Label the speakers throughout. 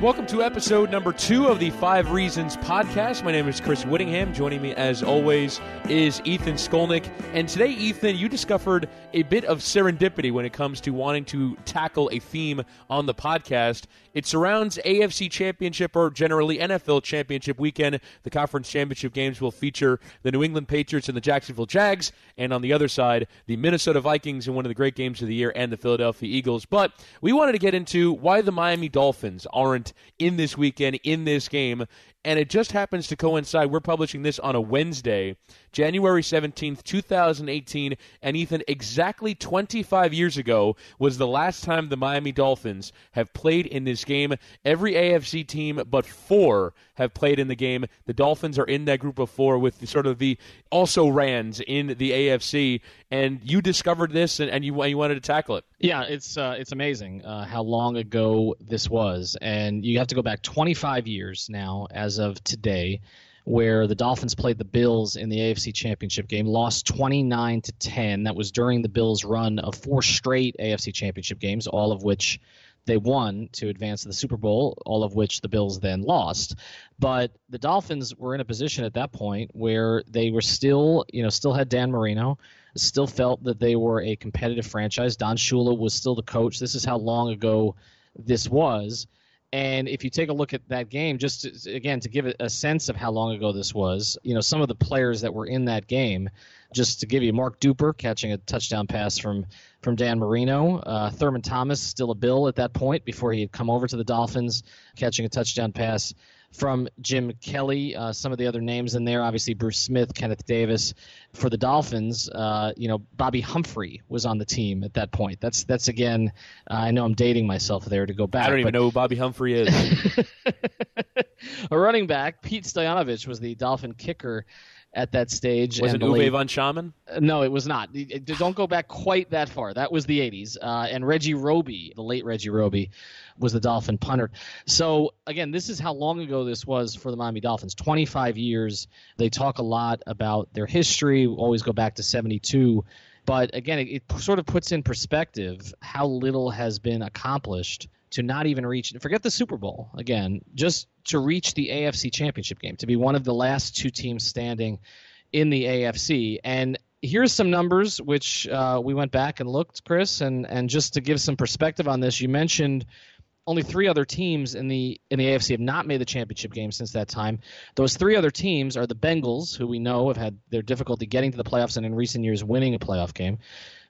Speaker 1: Welcome to episode number two of the Five Reasons podcast. My name is Chris Whittingham. Joining me, as always, is Ethan Skolnick. And today, Ethan, you discovered a bit of serendipity when it comes to wanting to tackle a theme on the podcast. It surrounds AFC Championship or generally NFL Championship weekend. The conference championship games will feature the New England Patriots and the Jacksonville Jags, and on the other side, the Minnesota Vikings in one of the great games of the year and the Philadelphia Eagles. But we wanted to get into why the Miami Dolphins aren't in this weekend, in this game, and it just happens to coincide. We're publishing this on a Wednesday, January 17th, 2018. And Ethan, exactly 25 years ago was the last time the Miami Dolphins have played in this game. Every AFC team but four have played in the game. The Dolphins are in that group of four with sort of the also Rans in the AFC. And you discovered this and, and you, you wanted to tackle it.
Speaker 2: Yeah, it's uh, it's amazing uh, how long ago this was, and you have to go back 25 years now as of today, where the Dolphins played the Bills in the AFC Championship game, lost 29 to 10. That was during the Bills' run of four straight AFC Championship games, all of which they won to advance to the Super Bowl, all of which the Bills then lost. But the Dolphins were in a position at that point where they were still, you know, still had Dan Marino still felt that they were a competitive franchise. Don Shula was still the coach. This is how long ago this was. And if you take a look at that game, just to, again to give a sense of how long ago this was, you know, some of the players that were in that game, just to give you, Mark Duper catching a touchdown pass from from Dan Marino, uh, Thurman Thomas still a Bill at that point before he had come over to the Dolphins, catching a touchdown pass from Jim Kelly. Uh, some of the other names in there, obviously Bruce Smith, Kenneth Davis. For the Dolphins, uh, you know Bobby Humphrey was on the team at that point. That's that's again, uh, I know I'm dating myself there to go back.
Speaker 1: I don't even know who Bobby Humphrey is.
Speaker 2: a running back, Pete Stoyanovich was the Dolphin kicker at that stage.
Speaker 1: Was it Uwe late, von Schamann?
Speaker 2: Uh, no, it was not. Don't go back quite that far. That was the 80s. Uh, and Reggie Roby, the late Reggie Roby, was the Dolphin punter. So, again, this is how long ago this was for the Miami Dolphins 25 years. They talk a lot about their history, always go back to 72. But again, it, it sort of puts in perspective how little has been accomplished to not even reach forget the Super Bowl again, just to reach the AFC Championship game, to be one of the last two teams standing in the AFC. And here's some numbers which uh, we went back and looked, Chris, and and just to give some perspective on this, you mentioned only three other teams in the in the AFC have not made the championship game since that time. Those three other teams are the Bengals, who we know have had their difficulty getting to the playoffs and in recent years winning a playoff game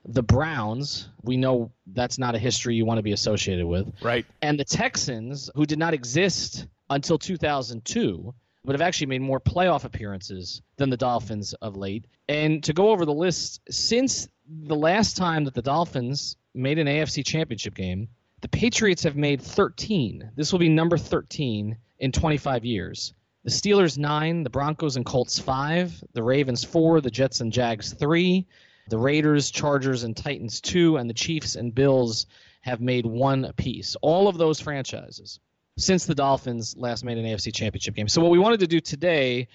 Speaker 2: the Browns, we know that's not a history you want to be associated with.
Speaker 1: Right.
Speaker 2: And the Texans, who did not exist until 2002, but have actually made more playoff appearances than the Dolphins of late. And to go over the list, since the last time that the Dolphins made an AFC championship game, the Patriots have made 13. This will be number 13 in 25 years. The Steelers, nine. The Broncos and Colts, five. The Ravens, four. The Jets and Jags, three. The Raiders, Chargers, and Titans two, and the Chiefs and Bills have made one apiece. All of those franchises since the Dolphins last made an AFC Championship game. So what we wanted to do today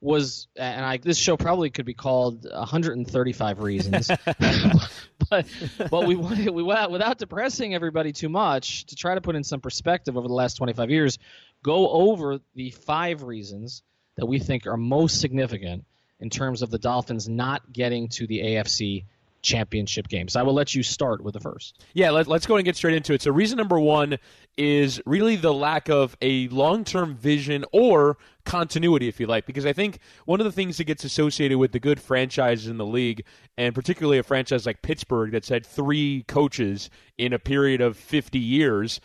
Speaker 2: was, and I, this show probably could be called 135 reasons, but but we wanted we without depressing everybody too much to try to put in some perspective over the last 25 years, go over the five reasons that we think are most significant in terms of the Dolphins not getting to the AFC championship games. I will let you start with the first.
Speaker 1: Yeah, let, us go and get straight into it. So, reason number one is really the lack of a long term vision or continuity, if you like, because I think one of the things that gets associated with the good franchises in the league, and particularly a franchise like Pittsburgh that's had three coaches in a period of 50 years,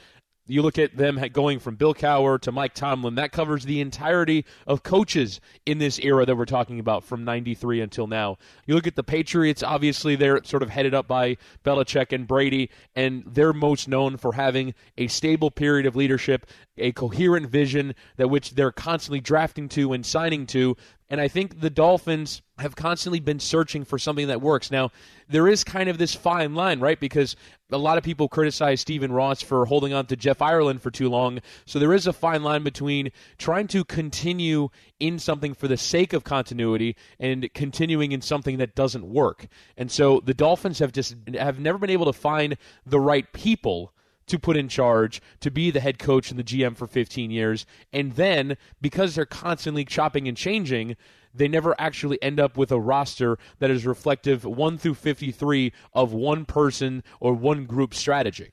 Speaker 1: you look at them going from Bill Cowher to Mike Tomlin. That covers the entirety of coaches in this era that we're talking about from 93 until now. You look at the Patriots, obviously, they're sort of headed up by Belichick and Brady, and they're most known for having a stable period of leadership, a coherent vision that which they're constantly drafting to and signing to. And I think the Dolphins have constantly been searching for something that works. Now, there is kind of this fine line, right? Because a lot of people criticize Stephen Ross for holding on to Jeff Ireland for too long. So there is a fine line between trying to continue in something for the sake of continuity and continuing in something that doesn't work. And so the Dolphins have just have never been able to find the right people to put in charge, to be the head coach and the GM for 15 years. And then, because they're constantly chopping and changing, they never actually end up with a roster that is reflective 1 through 53 of one person or one group strategy.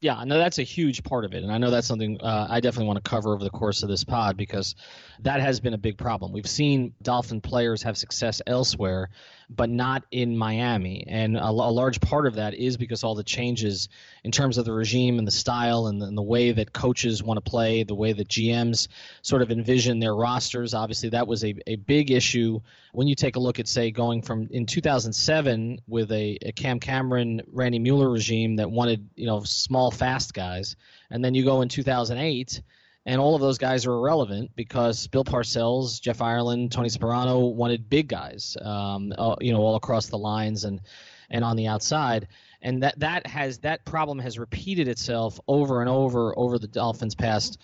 Speaker 2: Yeah, no, that's a huge part of it, and I know that's something uh, I definitely want to cover over the course of this pod because that has been a big problem. We've seen Dolphin players have success elsewhere, but not in Miami. And a, a, large part of that is because all the changes in terms of the regime and the style and the, and the way that coaches want to play, the way that GMs sort of envision their rosters. Obviously, that was a, a big issue when you take a look at, say, going from in 2007 with a, a Cam Cameron, Randy Mueller regime that wanted, you know, small, fast guys. And then you go in 2008 and all of those guys are irrelevant because Bill Parcells, Jeff Ireland, Tony Sparano wanted big guys, um, uh, you know, all across the lines and and on the outside, and that that has that problem has repeated itself over and over over the Dolphins' past.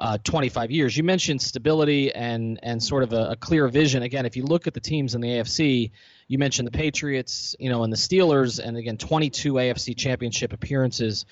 Speaker 2: Uh, 25 years. You mentioned stability and and sort of a, a, clear vision. Again, if you look at the teams in the AFC, you mentioned the Patriots, you know, and the Steelers, and again, 22 AFC Championship appearances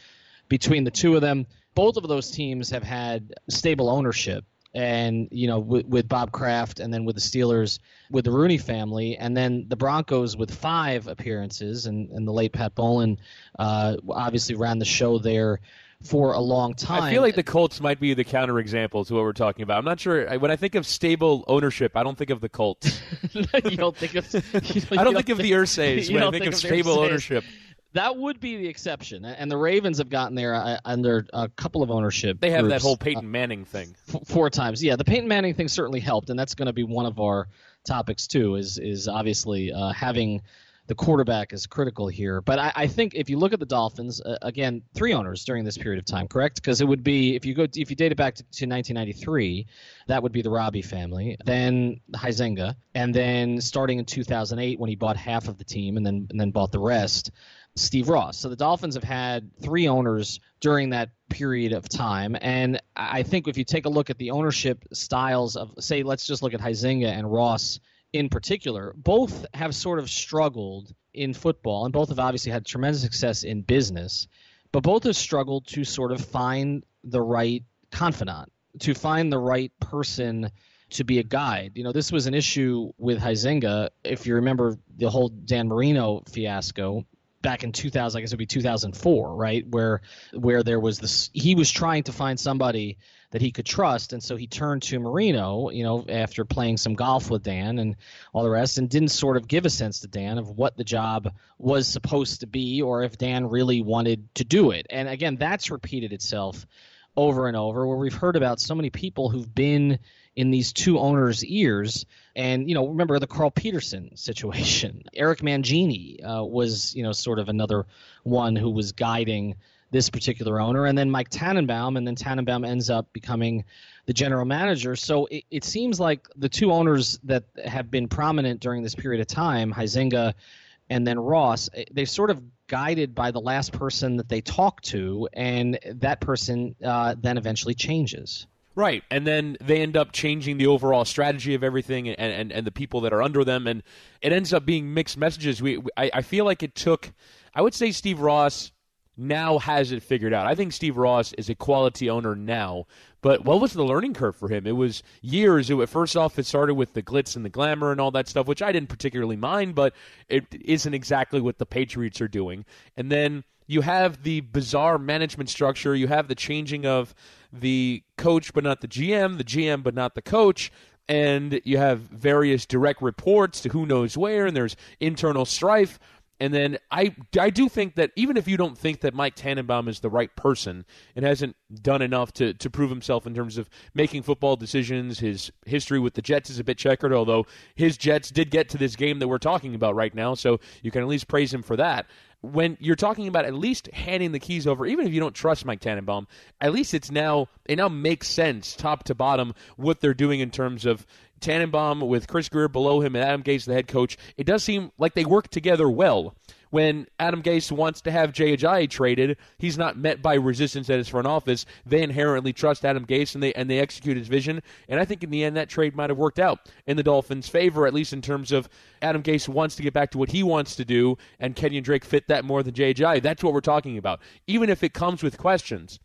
Speaker 2: between the two of them both of those teams have had stable ownership and you know with, with, Bob Kraft and then with the Steelers with the Rooney family and then the Broncos with five appearances and, and the late Pat Bowlen uh, obviously ran the show there for a long time.
Speaker 1: I feel like the Colts might be the counterexample to what we're talking about. I'm not sure when I think of stable ownership, I don't think of the Colts.
Speaker 2: you don't think of you
Speaker 1: don't, I don't, don't think, think, of the Irsays when I think, think of, of stable ownership
Speaker 2: that would be the exception. And the Ravens have gotten there uh, under a couple of ownership.
Speaker 1: They have
Speaker 2: groups,
Speaker 1: that whole Peyton uh, Manning thing
Speaker 2: f- four times. Yeah, the Peyton Manning thing certainly helped, and that's going to be one of our topics too. Is is obviously uh, having the quarterback is critical here. But I, I, think if you look at the Dolphins, uh, again, three owners during this period of time, correct? Because it would be if you go if you date it back to, to 1993, that would be the Robbie family, then Huizenga, and then starting in 2008 when he bought half of the team and then and then bought the rest. Steve Ross. So the Dolphins have had three owners during that period of time. And I think if you take a look at the ownership styles of, say, let's just look at Huizenga and Ross in particular, both have sort of struggled in football, and both have obviously had tremendous success in business, but both have struggled to sort of find the right confidant, to find the right person to be a guide. You know, this was an issue with Huizenga. If you remember the whole Dan Marino fiasco, back in 2000 i guess it would be 2004 right? Where where there was this he was trying to find somebody that he could trust and so he turned to marino you know after playing some golf with dan and all the rest and didn't sort of give a sense to dan of what the job was supposed to be or if dan really wanted to do it. And again that's repeated itself over and over where we've heard about so many people who've been in these two owners' ears. And you know, remember the Carl Peterson situation. Eric Mangini uh, was you know sort of another one who was guiding this particular owner, and then Mike Tannenbaum, and then Tannenbaum ends up becoming the general manager. So it, it seems like the two owners that have been prominent during this period of time, Huizenga and then Ross, eh, they're sort of guided by the last person that they talk to, and that person uh, then eventually changes.
Speaker 1: Right, and then they end up changing the overall strategy of everything, and, and, and the people that are under them, and it ends up being mixed messages. We, we I, I feel like it took, I would say Steve Ross now has it figured out. I think Steve Ross is a quality owner now, but what was the learning curve for him? It was years. It, first off, it started with the glitz and the glamour and all that stuff, which I didn't particularly mind, but it isn't exactly what the Patriots are doing. And then you have the bizarre management structure. You have the changing of the coach, but not the GM, the GM, but not the coach. And you have various direct reports to who knows where, and there's internal strife. And then I, I do think that even if you don't think that Mike Tannenbaum is the right person and hasn't done enough to, to prove himself in terms of making football decisions, his history with the Jets is a bit checkered, although his Jets did get to this game that we're talking about right now, so you can at least praise him for that. When you're talking about at least handing the keys over, even if you don't trust Mike Tannenbaum, at least it's now it now makes sense top to bottom what they're doing in terms of Tannenbaum with Chris Grier below him and Adam Gase, the head coach, it does seem like they work together well. When Adam Gase wants to have Jay Ajayi traded, he's not met by resistance at his front office. They inherently trust Adam Gase and they and they execute his vision. And I think in the end that trade might have worked out in the Dolphins' favor, at least in terms of Adam Gase wants to get back to what he wants to do, and Kenyon Drake fit that more than Jay Ajayi. That's what we're talking about. Even if it comes with questions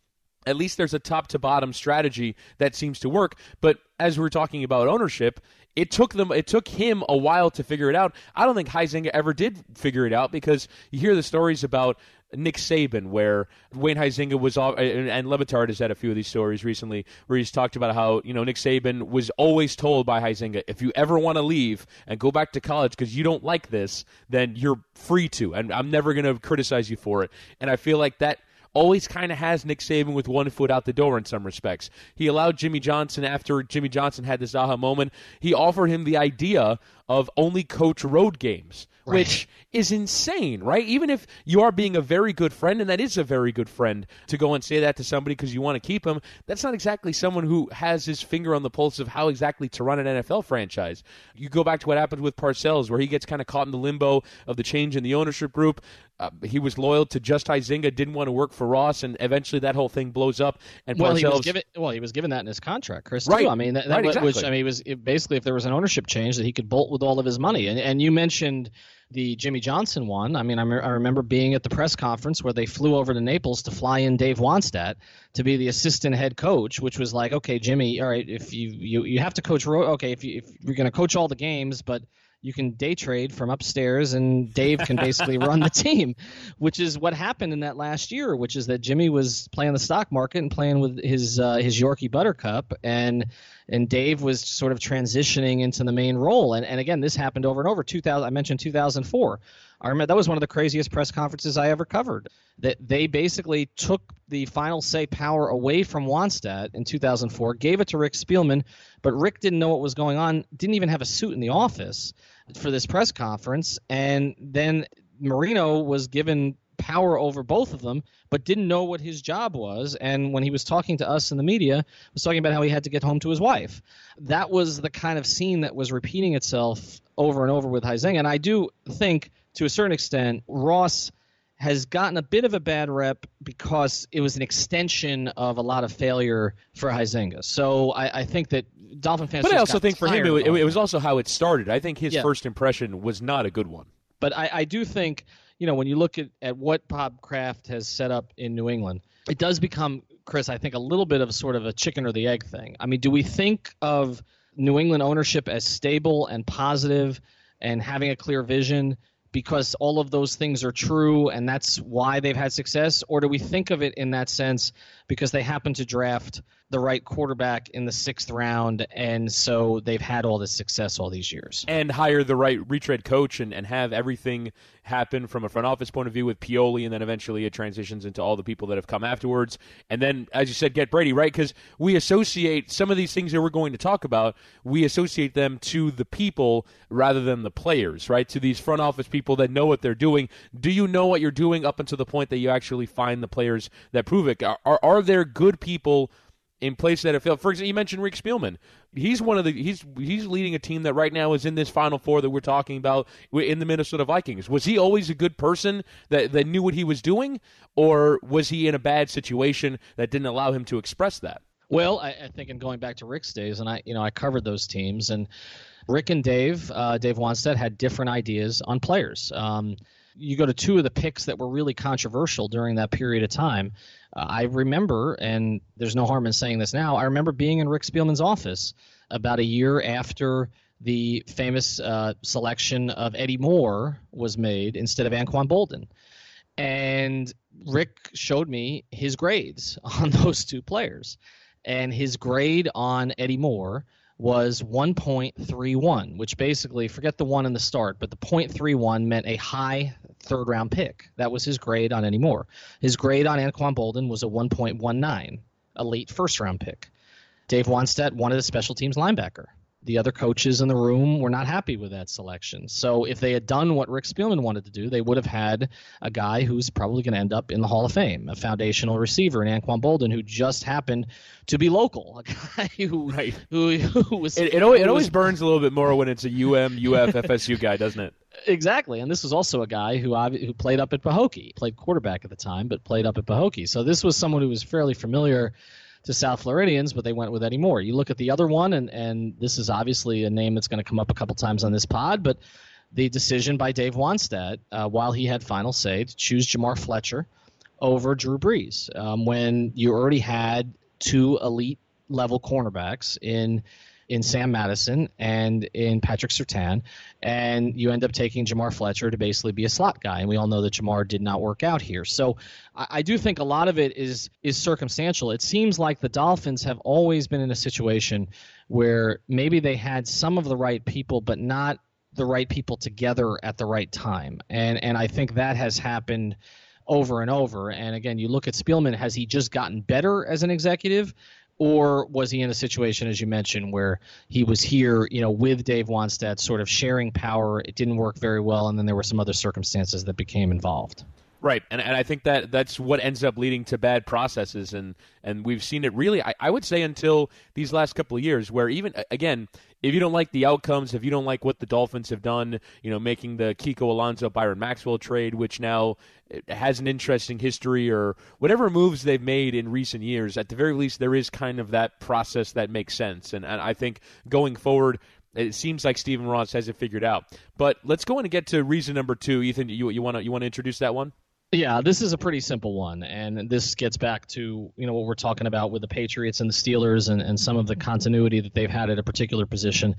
Speaker 1: at least there's a top to bottom strategy that seems to work. But as we're talking about ownership, it took them it took him a while to figure it out. I don't think Huizenga ever did figure it out because you hear the stories about Nick Saban, where Wayne Huizenga was off, and, and Le Batard has had a few of these stories recently, where he's talked about how you know Nick Saban was always told by Huizenga, if you ever want to leave and go back to college because you don't like this, then you're free to, and I'm never going to criticize you for it. And I feel like that always kind of has Nick Saban with one foot out the door in some respects. He allowed Jimmy Johnson after Jimmy Johnson had this aha moment. He offered him the idea of only coach road games. Right. Which is insane, right? Even if you are being a very good friend, and that is a very good friend, to go and say that to somebody because you want to keep him, that's not exactly someone who has his finger on the pulse of how exactly to run an NFL franchise. You go back to what happened with Parcells, where he gets kind of caught in the limbo of the change in the ownership group. Uh, he was loyal to just Huizenga, didn't want to work for Ross, and eventually that whole thing blows up. And
Speaker 2: well,
Speaker 1: Parcells,
Speaker 2: he was given well, he was given that in his contract, Chris.
Speaker 1: Right.
Speaker 2: Too. I mean, that, that
Speaker 1: right, exactly.
Speaker 2: which I mean, was basically if there was an ownership change that he could bolt with all of his money. And and you mentioned the Jimmy Johnson one. I mean, I, me- I remember being at the press conference where they flew over to Naples to fly in Dave Wannstedt to be the assistant head coach, which was like, okay, Jimmy, all right, if you you, you have to coach, okay, if you if you're going to coach all the games, but you can day trade from upstairs and Dave can basically run the team, which is what happened in that last year, which is that Jimmy was playing the stock market and playing with his uh, his Yorkie Buttercup and and Dave was sort of transitioning into the main role. And and again, this happened over and over. 2000, I mentioned 2004. I remember that was one of the craziest press conferences I ever covered. That they basically took the final say power away from Wannstedt in 2004, gave it to Rick Spielman, but Rick didn't know what was going on, didn't even have a suit in the office for this press conference, and then Marino was given power over both of them, but didn't know what his job was. And when he was talking to us in the media, was talking about how he had to get home to his wife. That was the kind of scene that was repeating itself over and over with Huizenga. And I do think, to a certain extent, Ross has gotten a bit of a bad rep because it was an extension of a lot of failure for Huizenga. So I, I think that Dolphin fans.
Speaker 1: But I also think for him,
Speaker 2: it,
Speaker 1: it, was also how it started. I think his yeah. first impression was not a good one.
Speaker 2: But I, I do think you know, when you look at, at what Bob Kraft has set up in New England, it does become, Chris, I think a little bit of sort of a chicken or the egg thing. I mean, do we think of New England ownership as stable and positive and having a clear vision because all of those things are true and that's why they've had success? Or do we think of it in that sense because they happen to draft the right quarterback in the sixth round, and so they've had all this success all these years.
Speaker 1: And hire the right retread coach and, and have everything happen from a front office point of view with Pioli, and then eventually it transitions into all the people that have come afterwards. And then, as you said, get Brady, right? Because we associate some of these things that we're going to talk about, we associate them to the people rather than the players, right? To these front office people that know what they're doing. Do you know what you're doing up until the point that you actually find the players that prove it? Are, are, are there good people in place that have failed. For example, you mentioned Rick Spielman. He's one of the he's he's leading a team that right now is in this Final Four that we're talking about in the Minnesota Vikings. Was he always a good person that that knew what he was doing, or was he in a bad situation that didn't allow him to express that?
Speaker 2: Well, I, I think in going back to Rick's days, and I you know I covered those teams, and Rick and Dave, uh, Dave Wannstedt had different ideas on players. Um, you go to two of the picks that were really controversial during that period of time. Uh, I remember, and there's no harm in saying this now, I remember being in Rick Spielman's office about a year after the famous uh, selection of Eddie Moore was made instead of Anquan Boldin. And Rick showed me his grades on those two players. And his grade on Eddie Moore was 1.31, which basically, forget the one in the start, but the 0.31 meant a high third round pick. That was his grade on Eddie Moore. His grade on Anquan Boldin was a 1.19, a late first round pick. Dave Wannstedt wanted a special teams linebacker the other coaches in the room were not happy with that selection. So if they had done what Rick Spielman wanted to do, they would have had a guy who's probably going to end up in the Hall of Fame, a foundational receiver in Anquan Boldin, who just happened to be local, a guy who
Speaker 1: right.
Speaker 2: who, who was.
Speaker 1: It, it always, it always burns a little bit more when it's a UM, UF, FSU guy, doesn't it?
Speaker 2: Exactly, and this was also a guy who who played up at Pahokee, played quarterback at the time, but played up at Pahokee. So this was someone who was fairly familiar to South Floridians, but they went with Eddie Moore. You look at the other one, and, and this is obviously a name that's going to come up a couple times on this pod, but the decision by Dave Wannstedt, uh, while he had final say, to choose Jamar Fletcher over Drew Brees um, when you already had two elite level cornerbacks in in Sam Madison and in Patrick Surtain, and you end up taking Jamar Fletcher to basically be a slot guy. And we all know that Jamar did not work out here. So I, I do think a lot of it is is circumstantial. It seems like the Dolphins have always been in a situation where maybe they had some of the right people, but not the right people together at the right time. And and I think that has happened over and over. And again, you look at Spielman, has he just gotten better as an executive? Or was he in a situation, as you mentioned, where he was here, you know, with Dave Wannstedt, sort of sharing power? It didn't work very well, and then there were some other circumstances that became involved.
Speaker 1: Right, and and I think that that's what ends up leading to bad processes, and and we've seen it really. I, I would say until these last couple of years, where even again, if you don't like the outcomes, if you don't like what the Dolphins have done, you know, making the Kiko Alonso Byron Maxwell trade, which now has an interesting history, or whatever moves they've made in recent years, at the very least, there is kind of that process that makes sense, and and I think going forward, it seems like Stephen Ross has it figured out. But let's go in and get to reason number two. Ethan, you you want to you want to introduce that one?
Speaker 2: Yeah, this is a pretty simple one, and this gets back to you know what we're talking about with the Patriots and the Steelers and, and some of the continuity that they've had at a particular position.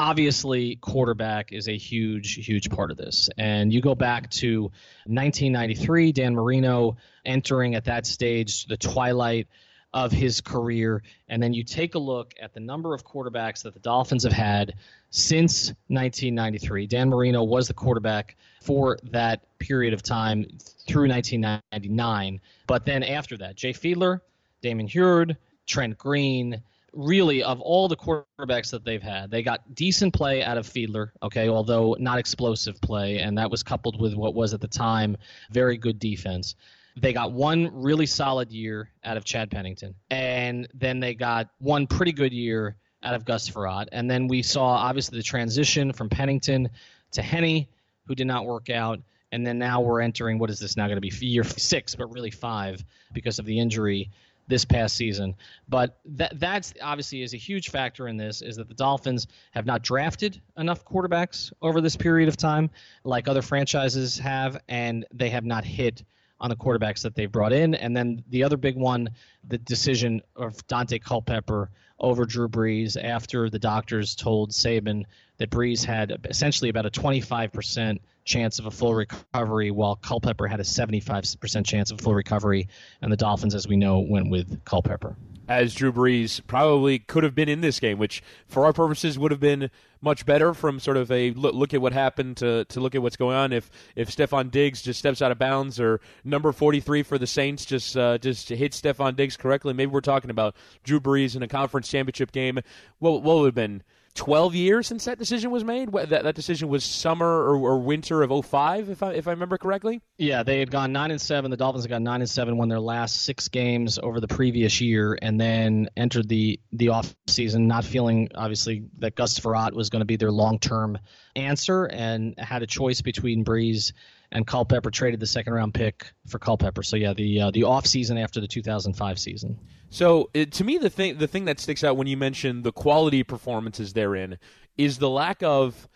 Speaker 2: Obviously, quarterback is a huge, huge part of this. And you go back to 1993, Dan Marino entering at that stage the twilight of his career, and then you take a look at the number of quarterbacks that the Dolphins have had since 1993. Dan Marino was the quarterback for that period of time through 1999. But then after that, Jay Fiedler, Damon Huard, Trent Green, really of all the quarterbacks that they've had, they got decent play out of Fiedler, okay, although not explosive play, and that was coupled with what was at the time very good defense. They got one really solid year out of Chad Pennington, and then they got one pretty good year out of Gus Frerotte. And then we saw obviously the transition from Pennington to Henne, who did not work out. And then now we're entering what is this now going to be year six, but really five because of the injury this past season. But that that's obviously is a huge factor in this is that the Dolphins have not drafted enough quarterbacks over this period of time like other franchises have, and they have not hit on the quarterbacks that they've brought in. And then the other big one, the decision of Daunte Culpepper over Drew Brees after the doctors told Saban that Brees had essentially about a 25% chance of a full recovery, while Culpepper had a 75% chance of full recovery. And the Dolphins, as we know, went with Culpepper
Speaker 1: as Drew Brees probably could have been in this game, which for our purposes would have been much better from sort of a look, look, at what happened to, to look at what's going on. If if Stefon Diggs just steps out of bounds or number 43 for the Saints just uh, just hits Stefon Diggs correctly, maybe we're talking about Drew Brees in a conference championship game. What, what would have been 12 years since that decision was made. That, that decision was summer or, or, winter of 05, if I, if I remember correctly.
Speaker 2: Yeah, they had gone 9 and 7. The Dolphins had gone 9 and 7, won their last six games over the previous year, and then entered the, the off season not feeling, obviously, that Gus Frerotte was going to be their long term answer and had a choice between Brees and Culpepper traded the second round pick for Culpepper. So yeah, the uh, the off season after the 2005 season.
Speaker 1: So it, to me, the thing the thing that sticks out when you mention the quality performances therein is the lack of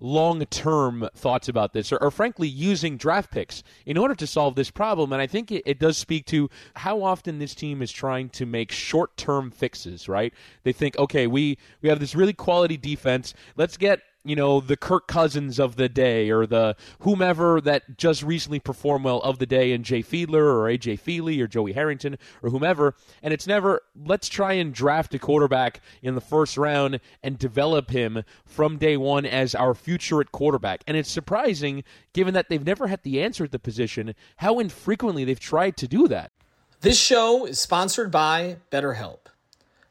Speaker 1: long term thoughts about this, or, or, frankly, using draft picks in order to solve this problem. And I think it, it does speak to how often this team is trying to make short term fixes, right? They think, okay, we, we have this really quality defense. Let's get you know, the Kirk Cousins of the day or the whomever that just recently performed well of the day in Jay Fiedler or AJ Feeley or Joey Harrington or whomever. And it's never, let's try and draft a quarterback in the first round and develop him from day one as our future at quarterback. And it's surprising, given that they've never had the answer at the position, how infrequently they've tried to do that.
Speaker 3: This show is sponsored by BetterHelp.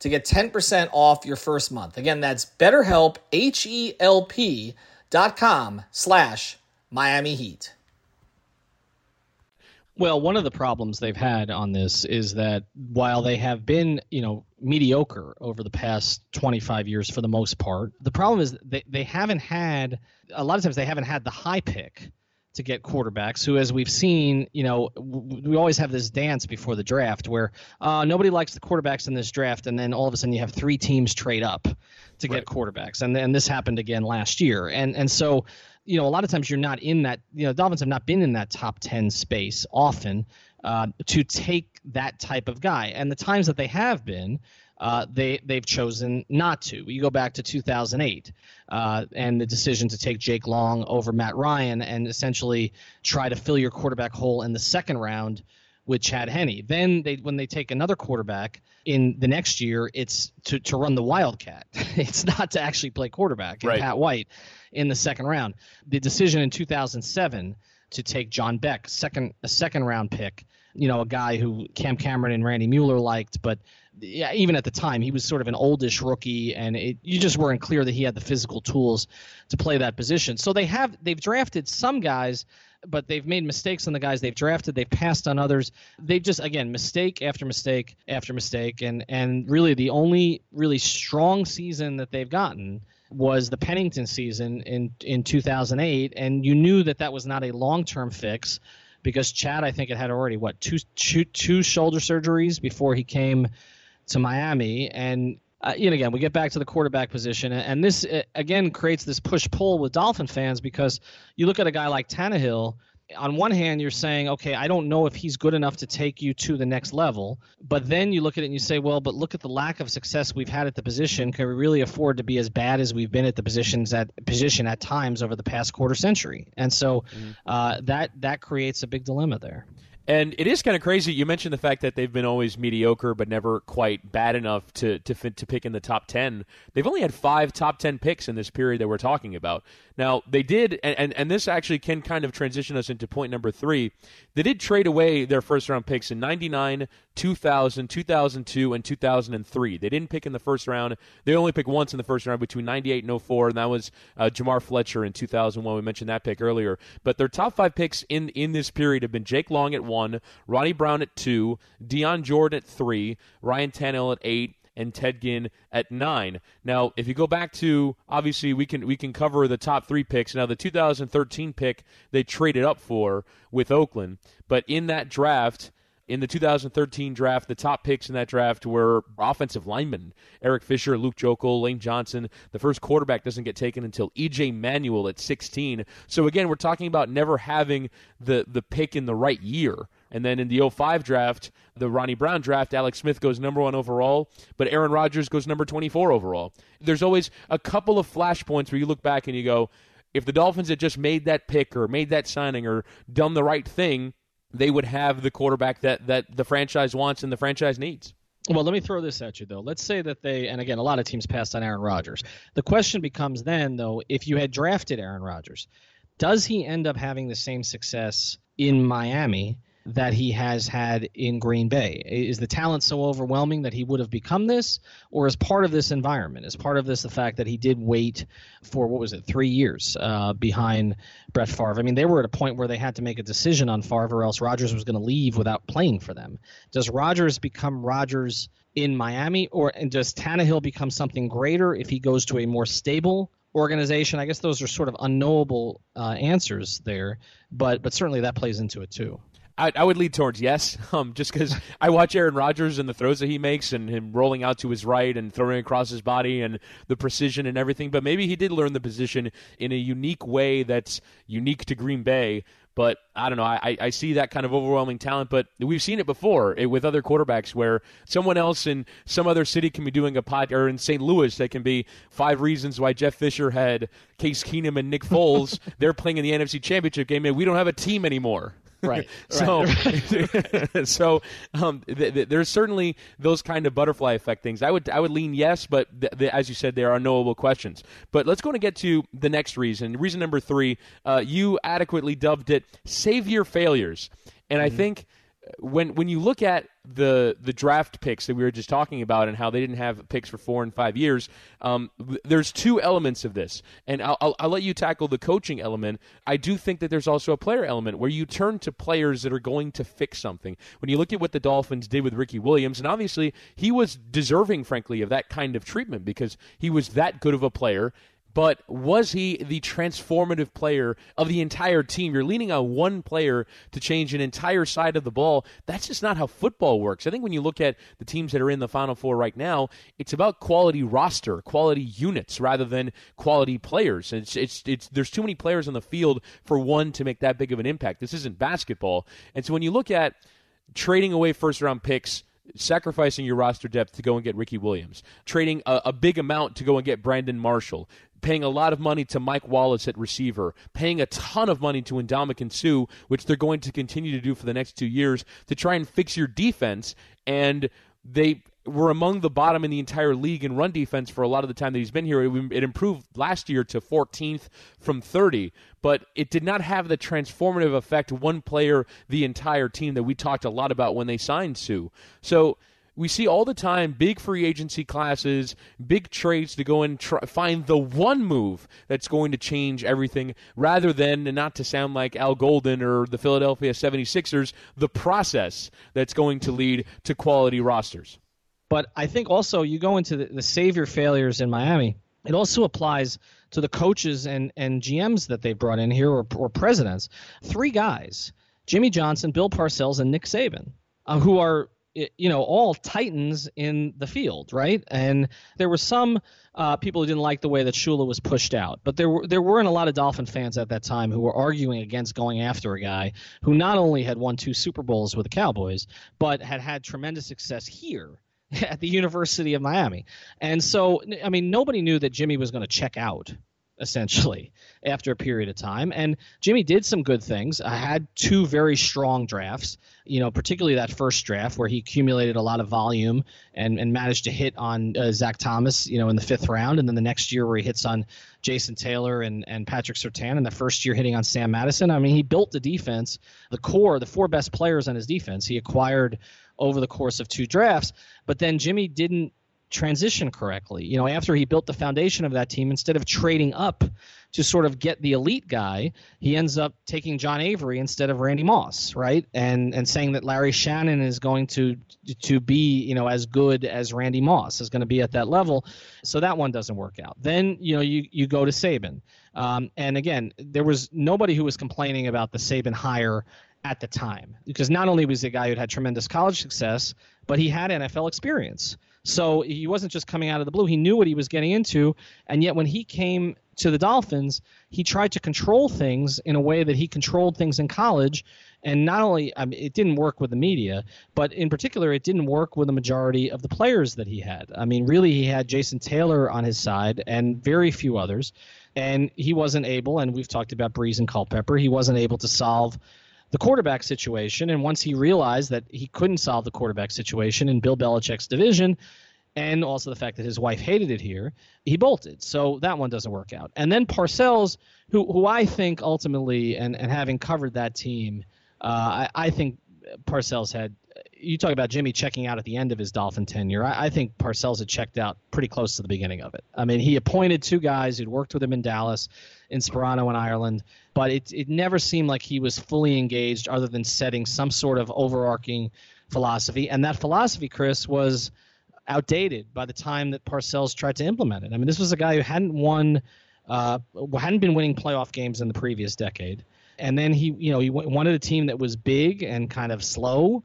Speaker 3: to get 10% off your first month. Again, that's betterhelp, H-E-L-P dot com slash Miami Heat.
Speaker 2: Well, one of the problems they've had on this is that while they have been, you know, mediocre over the past 25 years for the most part, the problem is they, they haven't had, a lot of times they haven't had the high pick to get quarterbacks who, as we've seen, you know, we always have this dance before the draft where uh, nobody likes the quarterbacks in this draft, and then all of a sudden you have three teams trade up to get right. quarterbacks, and and this happened again last year, and and so. You know, a lot of times you're not in that. You know, Dolphins have not been in that top ten space often uh, to take that type of guy. And the times that they have been, uh, they they've chosen not to. You go back to 2008 uh, and the decision to take Jake Long over Matt Ryan and essentially try to fill your quarterback hole in the second round with Chad Henne. Then they when they take another quarterback in the next year, it's to, to run the Wildcat. it's not to actually play quarterback.
Speaker 1: right.
Speaker 2: Pat White in the second round. The decision in 2007 to take John Beck, second a second round pick. You know, a guy who Cam Cameron and Randy Mueller liked, but yeah, even at the time, he was sort of an oldish rookie, and it, you just weren't clear that he had the physical tools to play that position. So they have they've drafted some guys, but they've made mistakes on the guys they've drafted. They've passed on others. They've just again mistake after mistake after mistake, and and really the only really strong season that they've gotten was the Pennington season in in 2008, and you knew that that was not a long term fix because Chad I think it had already what two, two, two shoulder surgeries before he came to Miami. And uh, you know, again, we get back to the quarterback position, and this uh, again creates this push pull with Dolphin fans because you look at a guy like Tannehill. On one hand, you're saying, okay, I don't know if he's good enough to take you to the next level. But then you look at it and you say, well, but look at the lack of success we've had at the position. Can we really afford to be as bad as we've been at the positions at position at times over the past quarter century? And so mm-hmm. uh, that that creates a big dilemma there.
Speaker 1: And it is kind of crazy. You mentioned the fact that they've been always mediocre, but never quite bad enough to to to pick in the top ten. They've only had five top ten picks in this period that we're talking about. Now they did, and, and, and this actually can kind of transition us into point number three. They did trade away their first round picks in '99, 2000, 2002, and 2003. They didn't pick in the first round. They only picked once in the first round between 98 and 04, and that was uh, Jamar Fletcher in 2001. We mentioned that pick earlier. But their top five picks in in this period have been Jake Long at one Ronnie Brown at two, Dion Jordan at three, Ryan Tannehill at eight, and Ted Ginn at nine. Now, if you go back to obviously we can we can cover the top three picks. Now, the 2013 pick they traded up for with Oakland, but in that draft. In the 2013 draft, the top picks in that draft were offensive linemen Eric Fisher, Luke Joeckel, Lane Johnson. The first quarterback doesn't get taken until EJ Manuel at 16. So again, we're talking about never having the the pick in the right year. And then in the 05 draft, the Ronnie Brown draft, Alex Smith goes number one overall, but Aaron Rodgers goes number 24 overall. There's always a couple of flashpoints where you look back and you go, If the Dolphins had just made that pick or made that signing or done the right thing, they would have the quarterback that, that the franchise wants and the franchise needs.
Speaker 2: Well, let me throw this at you, though. Let's say that they, and again, a lot of teams passed on Aaron Rodgers. The question becomes then, though, if you had drafted Aaron Rodgers, does he end up having the same success in Miami that he has had in Green Bay? Is the talent so overwhelming that he would have become this, or is part of this environment? Is part of this the fact that he did wait for what was it, three years uh, behind Brett Favre? I mean, they were at a point where they had to make a decision on Favre, or else Rodgers was going to leave without playing for them. Does Rodgers become Rodgers in Miami, or and does Tannehill become something greater if he goes to a more stable? organization i guess those are sort of unknowable uh, answers there but but certainly that plays into it too
Speaker 1: I, I would lead towards yes, um, just because I watch Aaron Rodgers and the throws that he makes, and him rolling out to his right and throwing across his body, and the precision and everything. But maybe he did learn the position in a unique way that's unique to Green Bay. But I don't know. I, I see that kind of overwhelming talent, but we've seen it before eh, with other quarterbacks where someone else in some other city can be doing a pod, or in St. Louis, they can be five reasons why Jeff Fisher had Case Keenum and Nick Foles. They're playing in the NFC Championship game, and we don't have a team anymore.
Speaker 2: Right.
Speaker 1: so, so um, th- th- there's certainly those kind of butterfly effect things. I would I would lean yes, but th- as you said, there are knowable questions. But let's go and get to the next reason. Reason number three, uh, you adequately dubbed it "savior failures," and mm-hmm. I think when when you look at the the draft picks that we were just talking about and how they didn't have picks for four and five years, um, there's two elements of this, and I'll, I'll, I'll, let you tackle the coaching element. I do think that there's also a player element where you turn to players that are going to fix something. When you look at what the Dolphins did with Ricky Williams, and obviously he was deserving, frankly, of that kind of treatment because he was that good of a player but was he the transformative player of the entire team? You're leaning on one player to change an entire side of the ball. That's just not how football works. I think when you look at the teams that are in the Final Four right now, it's about quality roster, quality units, rather than quality players. It's, it's, it's, there's too many players on the field for one to make that big of an impact. This isn't basketball. And so when you look at trading away first round picks, sacrificing your roster depth to go and get Ricky Williams, trading a, a, big amount to go and get Brandon Marshall, paying a lot of money to Mike Wallace at receiver, paying a ton of money to Ndamukong Suh, which they're going to continue to do for the next two years to try and fix your defense. And they were among the bottom in the entire league in run defense for a lot of the time that he's been here. It, it, improved last year to 14th from 30, but it did not have the transformative effect one player, the entire team that we talked a lot about when they signed Suh. So we see all the time big free agency classes, big trades to go and try, find the one move that's going to change everything rather than, and not to sound like Al Golden or the Philadelphia 76ers, the process that's going to lead to quality rosters.
Speaker 2: But I think also you go into the, the savior failures in Miami. It also applies to the coaches and, and GMs that they brought in here or, or presidents. Three guys Jimmy Johnson, Bill Parcells, and Nick Saban, uh, who are you know all titans in the field, right? And there were some uh, people who didn't like the way that Shula was pushed out, but there were there weren't a lot of Dolphin fans at that time who were arguing against going after a guy who not only had won two Super Bowls with the Cowboys, but had had tremendous success here at the University of Miami. And so, I mean, nobody knew that Jimmy was going to check out essentially after a period of time. And Jimmy did some good things. I had two very strong drafts, you know, particularly that first draft where he accumulated a lot of volume and, and managed to hit on uh, Zach Thomas, you know, in the fifth round. And then the next year where he hits on Jason Taylor and, and Patrick Surtain, And the first year hitting on Sam Madison. I mean, he built the defense, the core, the four best players on his defense. He acquired over the course of two drafts. But then Jimmy didn't transition correctly. You know, after he built the foundation of that team, instead of trading up to sort of get the elite guy, he ends up taking John Avery instead of Randy Moss, right? And and saying that Larry Shannon is going to to be, you know, as good as Randy Moss is going to be at that level. So that one doesn't work out. Then, you know, you you go to Saban. Um, and again, there was nobody who was complaining about the Saban hire at the time because not only was he a guy who had tremendous college success, but he had NFL experience. So he wasn't just coming out of the blue. He knew what he was getting into. And yet, when he came to the Dolphins, he tried to control things in a way that he controlled things in college. And not only, I mean, it didn't work with the media, but in particular, it didn't work with the majority of the players that he had. I mean, really, he had Jason Taylor on his side and very few others. and he wasn't able. And we've talked about Brees and Culpepper. He wasn't able to solve the quarterback situation. And once he realized that he couldn't solve the quarterback situation in Bill Belichick's division, and also the fact that his wife hated it here, he bolted. So that one doesn't work out. And then Parcells, who who I think ultimately, and, and having covered that team, uh, I, I think Parcells had. You talk about Jimmy checking out at the end of his Dolphin tenure. I, I think Parcells had checked out pretty close to the beginning of it. I mean, he appointed two guys who'd worked with him in Dallas, in Sparano in Ireland, but it it never seemed like he was fully engaged, other than setting some sort of overarching philosophy. And that philosophy, Chris, was outdated by the time that Parcells tried to implement it. I mean, this was a guy who hadn't won, uh, hadn't been winning playoff games in the previous decade, and then he, you know, he wanted a team that was big and kind of slow,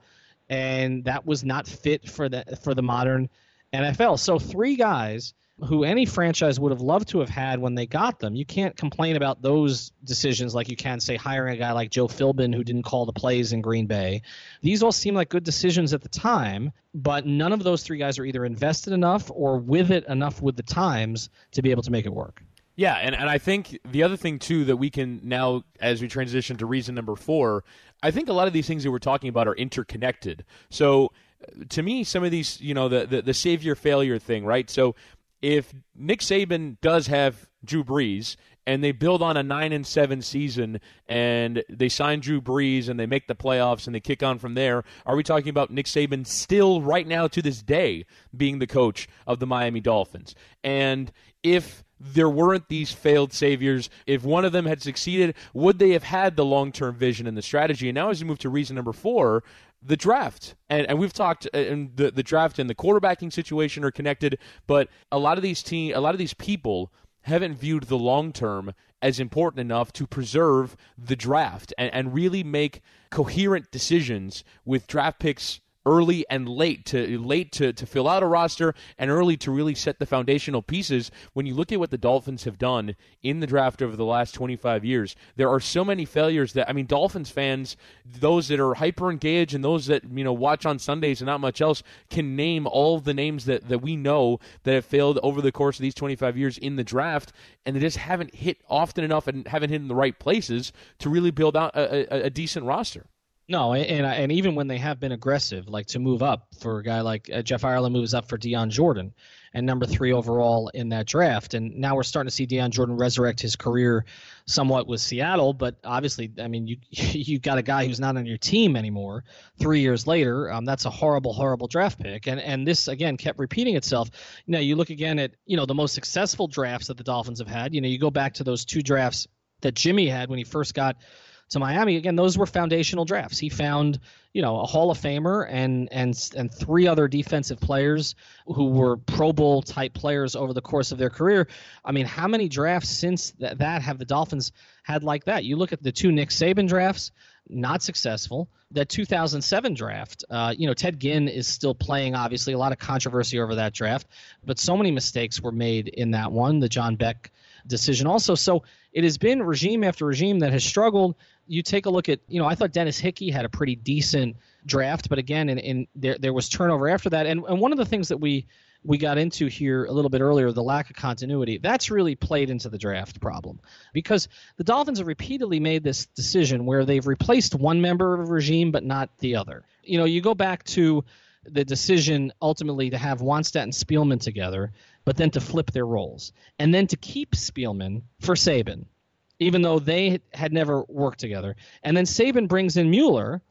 Speaker 2: and that was not fit for the for the modern NFL. So three guys who any franchise would have loved to have had when they got them. You can't complain about those decisions like you can say hiring a guy like Joe Philbin who didn't call the plays in Green Bay. These all seem like good decisions at the time, but none of those three guys are either invested enough or with it enough with the times to be able to make it work.
Speaker 1: Yeah, and, and I think the other thing too that we can now, as we transition to reason number four, I think a lot of these things that we're talking about are interconnected. So uh, to me, some of these, you know, the, the, the savior failure thing, right? So if Nick Saban does have Drew Brees and they build on a nine and seven season and they sign Drew Brees and they make the playoffs and they kick on from there, are we talking about Nick Saban still right now to this day being the coach of the Miami Dolphins? And if there weren't these failed saviors, if one of them had succeeded, would they have had the long term vision and the strategy? And now, as we move to reason number four, the draft. And, and we've talked uh, and the the draft and the quarterbacking situation are connected, but a lot of these team a lot of these people haven't viewed the long term as important enough to preserve the draft and, and really make coherent decisions with draft picks early and late to late to, to fill out a roster and early to really set the foundational pieces. When you look at what the dolphins have done in the draft over the last 25 years there are so many failures that i mean dolphins fans those that are hyper engaged and those that you know watch on sundays and not much else can name all the names that, that we know that have failed over the course of these 25 years in the draft and they just haven't hit often enough and haven't hit in the right places to really build out a, a, a decent roster
Speaker 2: no, and and even when they have been aggressive, like to move up for a guy like uh, Jeff Ireland moves up for Dion Jordan, and number three overall in that draft, and now we're starting to see Dion Jordan resurrect his career somewhat with Seattle, but obviously, I mean, you you got a guy who's not on your team anymore. Three years later, um, that's a horrible, horrible draft pick, and and this again kept repeating itself. Know, you look again at you know the most successful drafts that the Dolphins have had. You know, you go back to those two drafts that Jimmy had when he first got to Miami. Again, those were foundational drafts. He found, you know, a Hall of Famer and and and three other defensive players who were Pro Bowl type players over the course of their career. I mean, how many drafts since that, that have the Dolphins had like that? You look at the two Nick Saban drafts, not successful. That 2007 draft, uh, you know, Ted Ginn is still playing. Obviously, a lot of controversy over that draft, but so many mistakes were made in that one. The John Beck decision also. So it has been regime after regime that has struggled. You take a look at, you know, I thought Dennis Hickey had a pretty decent draft, but again, in, in there there was turnover after that. And and one of the things that we we got into here a little bit earlier, the lack of continuity, that's really played into the draft problem because the Dolphins have repeatedly made this decision where they've replaced one member of a regime but not the other. You know, you go back to the decision ultimately to have Wannstedt and Spielman together but then to flip their roles, and then to keep Spielman for Saban, even though they had never worked together. And then Saban brings in Mueller,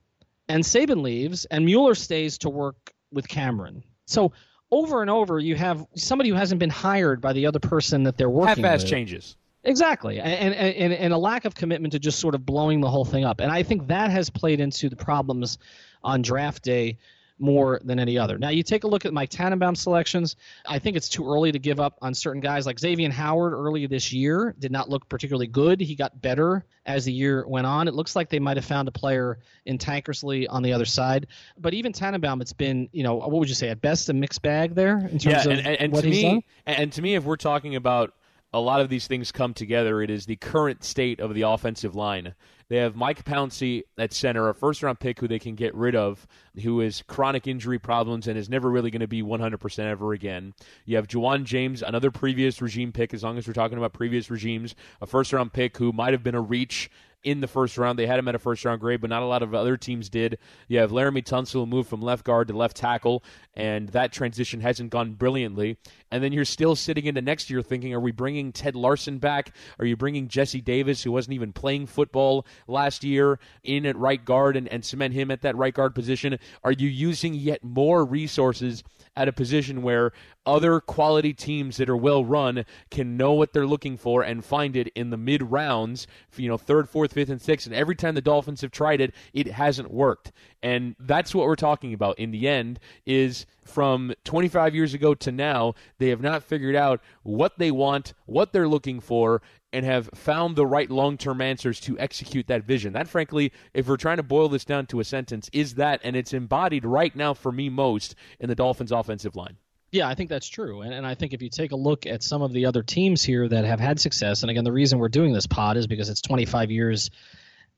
Speaker 2: and Saban leaves, and Mueller stays to work with Cameron. So over and over, you have somebody who hasn't been hired by the other person that they're working with.
Speaker 1: Half-ass changes.
Speaker 2: Exactly, and, and and a lack of commitment to just sort of blowing the whole thing up, and I think that has played into the problems on draft day more than any other. Now, you take a look at Mike Tannenbaum selections. I think it's too early to give up on certain guys like Xavier Howard early this year did not look particularly good. He got better as the year went on. It looks like they might have found a player in Tankersley on the other side. But even Tannenbaum, it's been, you know, what would you say, at best a mixed bag there in terms
Speaker 1: yeah,
Speaker 2: of
Speaker 1: and, and
Speaker 2: what
Speaker 1: to
Speaker 2: he's
Speaker 1: me,
Speaker 2: done?
Speaker 1: And to me, if we're talking about a lot of these things come together. It is the current state of the offensive line They have Mike Pouncey at center, a first round pick who they can get rid of, who has chronic injury problems and is never really going to be 100% ever again. You have Ja'Wuan James, another previous regime pick, as long as we're talking about previous regimes, a first round pick who might have been a reach in the first round. They had him at a first round grade, but not a lot of other teams did. You have Laremy Tunsil move from left guard to left tackle, and that transition hasn't gone brilliantly. And then you're still sitting into next year thinking, are we bringing Ted Larsen back? Are you bringing Jesse Davis, who wasn't even playing football last year, in at right guard and, and cement him at that right guard position? Are you using yet more resources at a position where other quality teams that are well run can know what they're looking for and find it in the mid rounds, you know, third, fourth, fifth, and sixth. And every time the Dolphins have tried it, it hasn't worked. And that's what we're talking about in the end is from 25 years ago to now, they have not figured out what they want, what they're looking for, and have found the right long term answers to execute that vision. That, frankly, if we're trying to boil this down to a sentence, is that, and it's embodied right now for me most in the Dolphins' offensive line.
Speaker 2: Yeah, I think that's true. And, and I think if you take a look at some of the other teams here that have had success, and again, the reason we're doing this pod is because it's 25 years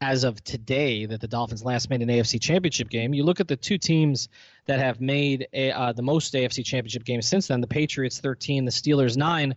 Speaker 2: as of today that the Dolphins last made an AFC championship game. You look at the two teams that have made a, uh, the most AFC championship games since then the Patriots 13, the Steelers 9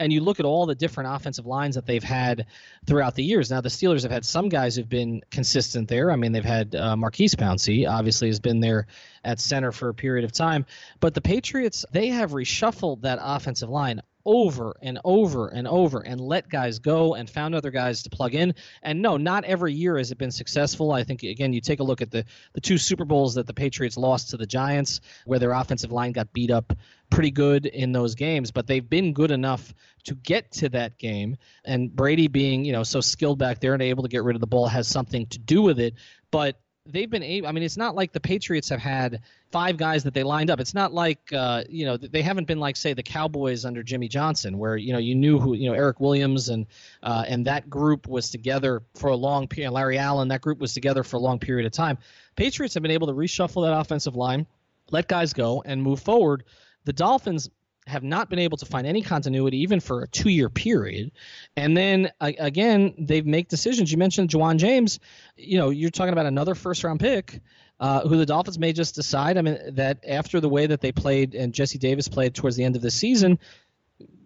Speaker 2: and you look at all the different offensive lines that they've had throughout the years. Now, the Steelers have had some guys who've been consistent there. I mean, they've had uh, Maurkice Pouncey, obviously, has been there at center for a period of time. But the Patriots, they have reshuffled that offensive line over and over and over and let guys go and found other guys to plug in. And no, not every year has it been successful. I think again, you take a look at the the two Super Bowls that the Patriots lost to the Giants, where their offensive line got beat up pretty good in those games, but they've been good enough to get to that game. And Brady being, you know, so skilled back there and able to get rid of the ball has something to do with it. But they've been able. I mean, it's not like the Patriots have had five guys that they lined up. It's not like uh, you know they haven't been like say the Cowboys under Jimmy Johnson, where you know you knew who you know Erik Williams and uh, and that group was together for a long period. Larry Allen, that group was together for a long period of time. Patriots have been able to reshuffle that offensive line, let guys go, and move forward. The Dolphins have not been able to find any continuity even for a two year period. And then again, they make decisions. You mentioned Ja'Wuan James. You know, you're talking about another first round pick. Uh, who the Dolphins may just decide. I mean, that after the way that they played and Jesse Davis played towards the end of the season,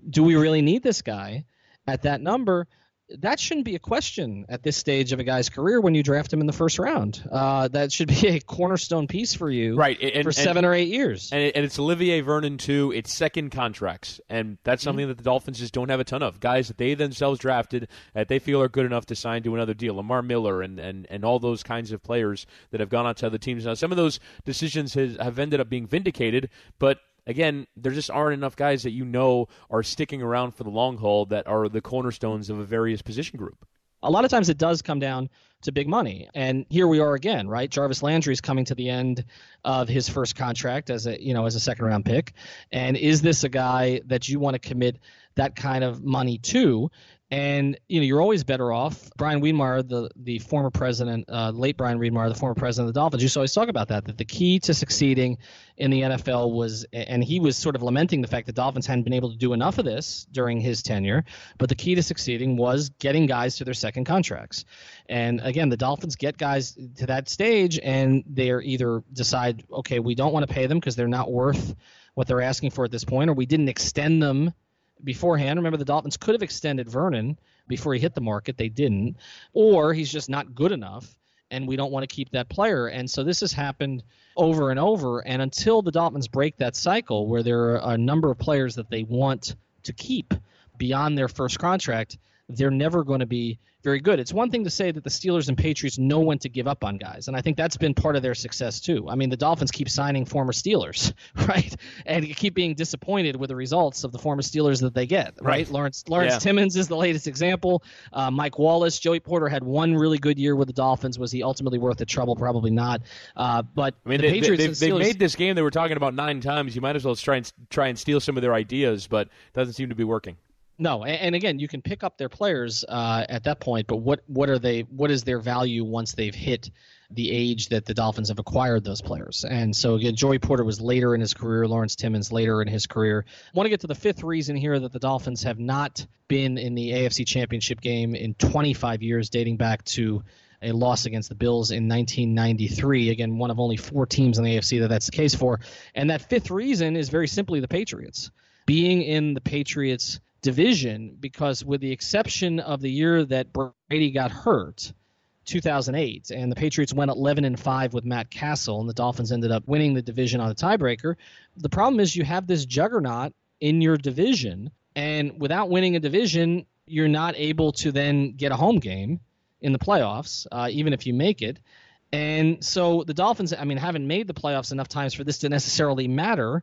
Speaker 2: do we really need this guy at that number? That shouldn't be a question at this stage of a guy's career when you draft him in the first round. Uh, that should be a cornerstone piece for you,
Speaker 1: right?
Speaker 2: And, for seven
Speaker 1: and,
Speaker 2: or eight years.
Speaker 1: And, and, it's Olivier Vernon too. It's second contracts, and that's mm-hmm. something mm-hmm. that the Dolphins just don't have a ton of guys that they themselves drafted that they feel are good enough to sign to another deal. Lamar Miller and and, and all those kinds of players that have gone on to other teams. Now, some of those decisions has, have ended up being vindicated, but again, there just aren't enough guys that you know are sticking around for the long haul that are the cornerstones of a various position group.
Speaker 2: A lot of times it does come down to big money. And here we are again, right? Jarvis Landry is coming to the end of his first contract as a, you know, as a second round pick. And is this a guy that you want to commit that kind of money to? And you know, you're always better off. Bryan Wiedmeier, the the former president, uh, late Bryan Wiedmeier, the former president of the Dolphins, used to always talk about that. That the key to succeeding in the NFL was, and he was sort of lamenting the fact that Dolphins hadn't been able to do enough of this during his tenure. But the key to succeeding was getting guys to their second contracts. And again, the Dolphins get guys to that stage, and they're either decide, okay, we don't want to pay them because they're not worth what they're asking for at this point, or we didn't extend them beforehand. Remember, the Dolphins could have extended Vernon before he hit the market. They didn't. Or he's just not good enough, and we don't want to keep that player. And so this has happened over and over. And until the Dolphins break that cycle where there are a number of players that they want to keep beyond their first contract, they're never going to be very good. It's one thing to say that the Steelers and Patriots know when to give up on guys, and I think that's been part of their success too. I mean, the Dolphins keep signing former Steelers, right, and keep being disappointed with the results of the former Steelers that they get, right? right. Lawrence Lawrence yeah. Timmons is the latest example. Uh, Mike Wallace, Joey Porter had one really good year with the Dolphins. Was he ultimately worth the trouble? Probably not. Uh, but
Speaker 1: I mean,
Speaker 2: the
Speaker 1: they,
Speaker 2: Patriots
Speaker 1: they, have made this game they were talking about nine times. You might as well try and try and steal some of their ideas, but it doesn't seem to be working.
Speaker 2: No, and, again, you can pick up their players uh, at that point, but what what are they? What is their value once they've hit the age that the Dolphins have acquired those players. And so again, Joey Porter was later in his career, Lawrence Timmons later in his career. I want to get to the fifth reason here that the Dolphins have not been in the AFC Championship game in 25 years, dating back to a loss against the Bills in 1993. Again, one of only four teams in the AFC that that's the case for. And that fifth reason is very simply the Patriots. Being in the Patriots division, because with the exception of the year that Brady got hurt, 2008, and the Patriots went 11 and 5 with Matt Cassel, and the Dolphins ended up winning the division on a tiebreaker. The problem is you have this juggernaut in your division, and without winning a division, you're not able to then get a home game in the playoffs, uh, even if you make it. And so the Dolphins, I mean, haven't made the playoffs enough times for this to necessarily matter.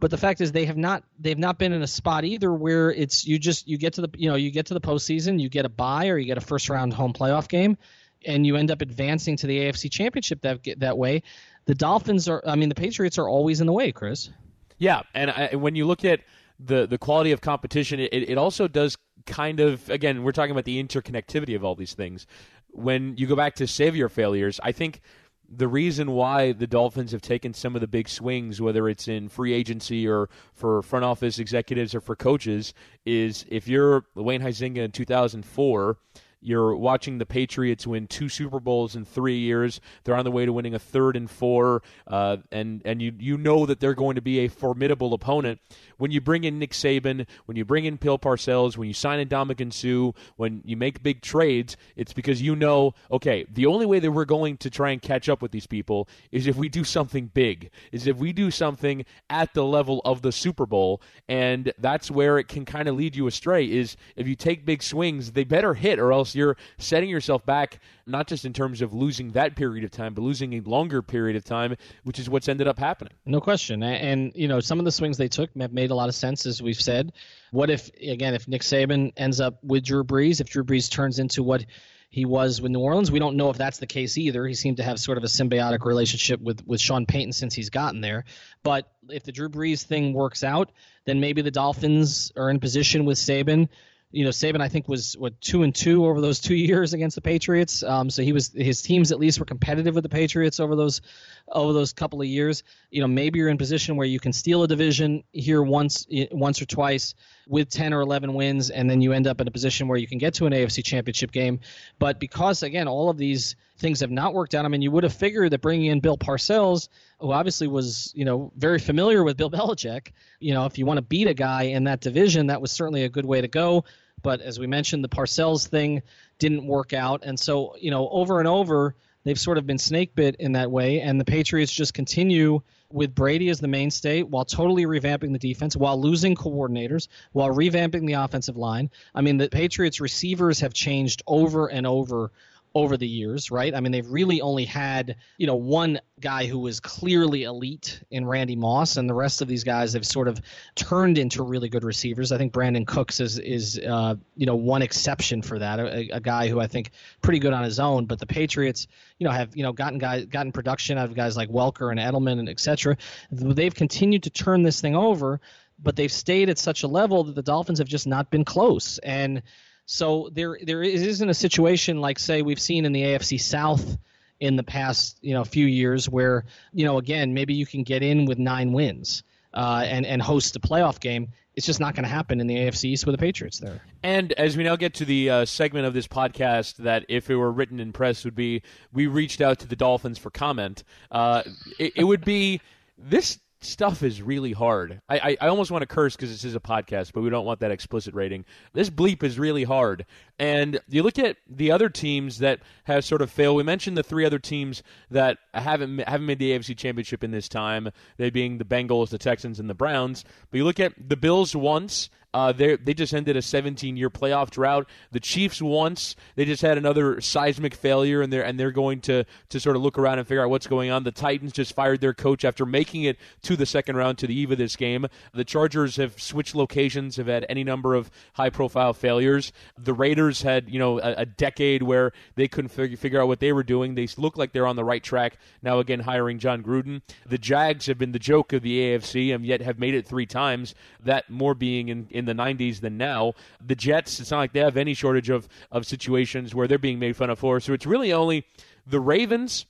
Speaker 2: But the fact is, they have not they've not been in a spot either where it's you just you get to the you know you get to the postseason, you get a bye or you get a first round home playoff game, and you end up advancing to the AFC Championship that that way. The Dolphins are, I mean, the Patriots are always in the way, Chris.
Speaker 1: Yeah, and I, when you look at the the quality of competition, it, it also does kind of again we're talking about the interconnectivity of all these things. When you go back to savior failures, I think the reason why the Dolphins have taken some of the big swings, whether it's in free agency or for front office executives or for coaches, is if you're Wayne Huizenga in 2004 you're watching the Patriots win two Super Bowls in three years. They're on the way to winning a third and four, uh, and and you you know that they're going to be a formidable opponent. When you bring in Nick Saban, when you bring in Bill Parcells, when you sign in Ndamukong Suh, when you make big trades, it's because you know, okay, the only way that we're going to try and catch up with these people is if we do something big, is if we do something at the level of the Super Bowl, and that's where it can kind of lead you astray. Is if you take big swings, they better hit, or else you're setting yourself back, not just in terms of losing that period of time, but losing a longer period of time, which is what's ended up happening.
Speaker 2: No question. And, you know, some of the swings they took have made a lot of sense, as we've said. What if, again, if Nick Saban ends up with Drew Brees, if Drew Brees turns into what he was with New Orleans. We don't know if that's the case either. He seemed to have sort of a symbiotic relationship with, with Sean Payton since he's gotten there. But if the Drew Brees thing works out, then maybe the Dolphins are in position with Saban you know, Saban I think was what two and two over those two years against the Patriots. Um, so he was his teams at least were competitive with the Patriots over those over those couple of years. You know, maybe you're in position where you can steal a division here once once or twice with 10 or 11 wins, and then you end up in a position where you can get to an AFC Championship game. But because again, all of these things have not worked out. I mean, you would have figured that bringing in Bill Parcells, who obviously was, you know, very familiar with Bill Belichick, you know, if you want to beat a guy in that division, that was certainly a good way to go. But as we mentioned, the Parcells thing didn't work out. And so, you know, over and over, they've sort of been snake bit in that way. And the Patriots just continue with Brady as the mainstay while totally revamping the defense, while losing coordinators, while revamping the offensive line. I mean, the Patriots receivers have changed over and over over the years, right? I mean, they've really only had, you know, one guy who was clearly elite in Randy Moss, and the rest of these guys have sort of turned into really good receivers. I think Brandin Cooks is, is uh, you know, one exception for that, a, a, guy who I think pretty good on his own. But the Patriots, you know, have, you know, gotten guys, gotten production out of guys like Welker and Edelman and et cetera. They've continued to turn this thing over, but they've stayed at such a level that the Dolphins have just not been close. And, so there there isn't a situation like say we've seen in the AFC South in the past you know few years where you know again maybe you can get in with nine wins uh, and and host a playoff game. It's just not going to happen in the AFC East with the Patriots there.
Speaker 1: And as we now get to the uh, segment of this podcast that, if it were written in press, would be we reached out to the Dolphins for comment. Uh, it, it would be this stuff is really hard. I, I, I almost want to curse because this is a podcast, but we don't want that explicit rating. This bleep is really hard. And you look at the other teams that have sort of failed. We mentioned the three other teams that haven't haven't made the AFC Championship in this time. They being the Bengals, the Texans, and the Browns. But you look at the Bills once. Uh, they just ended a 17 year playoff drought. The Chiefs once they just had another seismic failure, and they're and they're going to to sort of look around and figure out what's going on. The Titans just fired their coach after making it to the second round to the eve of this game. The Chargers have switched locations, have had any number of high profile failures. The Raiders had you know a, a decade where they couldn't figure, figure out what they were doing. They look like they're on the right track now. Again, hiring Jon Gruden. The Jags have been the joke of the AFC, and yet have made it three times. That more being in, in in the 90s than now. The Jets, it's not like they have any shortage of, of situations where they're being made fun of for. So it's really only the Ravens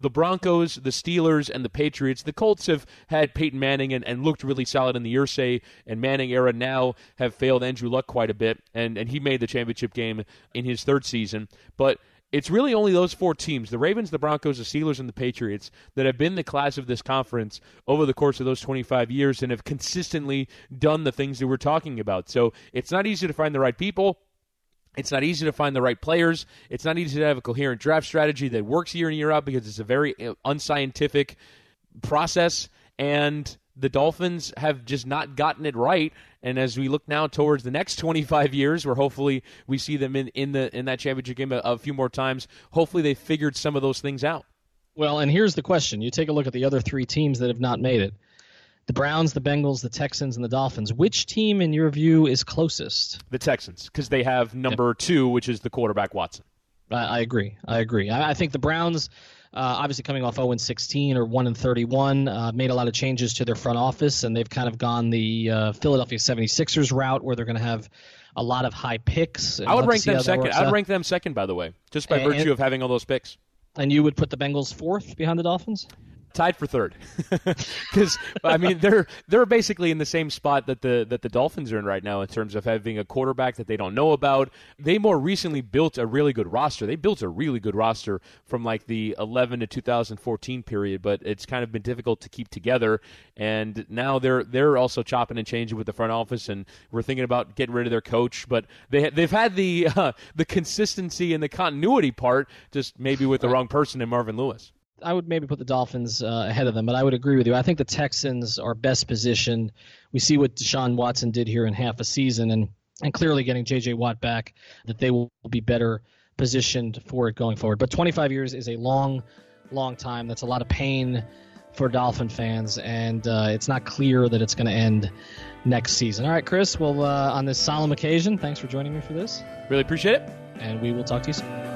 Speaker 1: the Broncos, the Steelers, and the Patriots. The Colts have had Peyton Manning and, and looked really solid in the Irsay and Manning era. Now have failed Andrew Luck quite a bit, and, and he made the championship game in his third season. But it's really only those four teams the Ravens, the Broncos, the Steelers, and the Patriots that have been the class of this conference over the course of those 25 years and have consistently done the things that we're talking about. So it's not easy to find the right people. It's not easy to find the right players. It's not easy to have a coherent draft strategy that works year in year out because it's a very uh, unscientific process. And the Dolphins have just not gotten it right. And as we look now towards the next 25 years, where hopefully we see them in, in the in that championship game a, a few more times, hopefully they figured some of those things out.
Speaker 2: Well, and here's the question: You take a look at the other three teams that have not made it the Browns, the Bengals, the Texans, and the Dolphins. Which team, in your view, is closest?
Speaker 1: The Texans, because they have number yep. two, which is the quarterback Watson.
Speaker 2: I, I agree. I agree. I, I think the Browns. Uh, obviously, coming off 0 16 or 1 31, uh, made a lot of changes to their front office, and they've kind of gone the uh, Philadelphia 76ers route where they're going to have a lot of high picks.
Speaker 1: I would rank them second. I would rank them second, by the way, just by and, virtue of having all those picks.
Speaker 2: And you would put the Bengals fourth behind the Dolphins?
Speaker 1: Tied for third because I mean they're they're basically in the same spot that the that the Dolphins are in right now in terms of having a quarterback that they don't know about. They more recently built a really good roster. They built a really good roster from like the 11 to 2014 period, but it's kind of been difficult to keep together. And now they're they're also chopping and changing with the front office, and we're thinking about getting rid of their coach. But they they've had the uh, the consistency and the continuity part, just maybe with the wrong person in Marvin Lewis.
Speaker 2: I would maybe put the Dolphins uh, ahead of them, but I would agree with you. I think the Texans are best positioned. We see what Deshaun Watson did here in half a season, and and clearly getting J.J. Watt back, that they will be better positioned for it going forward. But 25 years is a long, long time. That's a lot of pain for Dolphin fans, and uh, it's not clear that it's going to end next season. All right, Chris. Well, uh, on this solemn occasion, thanks for joining me for this.
Speaker 1: Really appreciate it,
Speaker 2: and we will talk to you soon.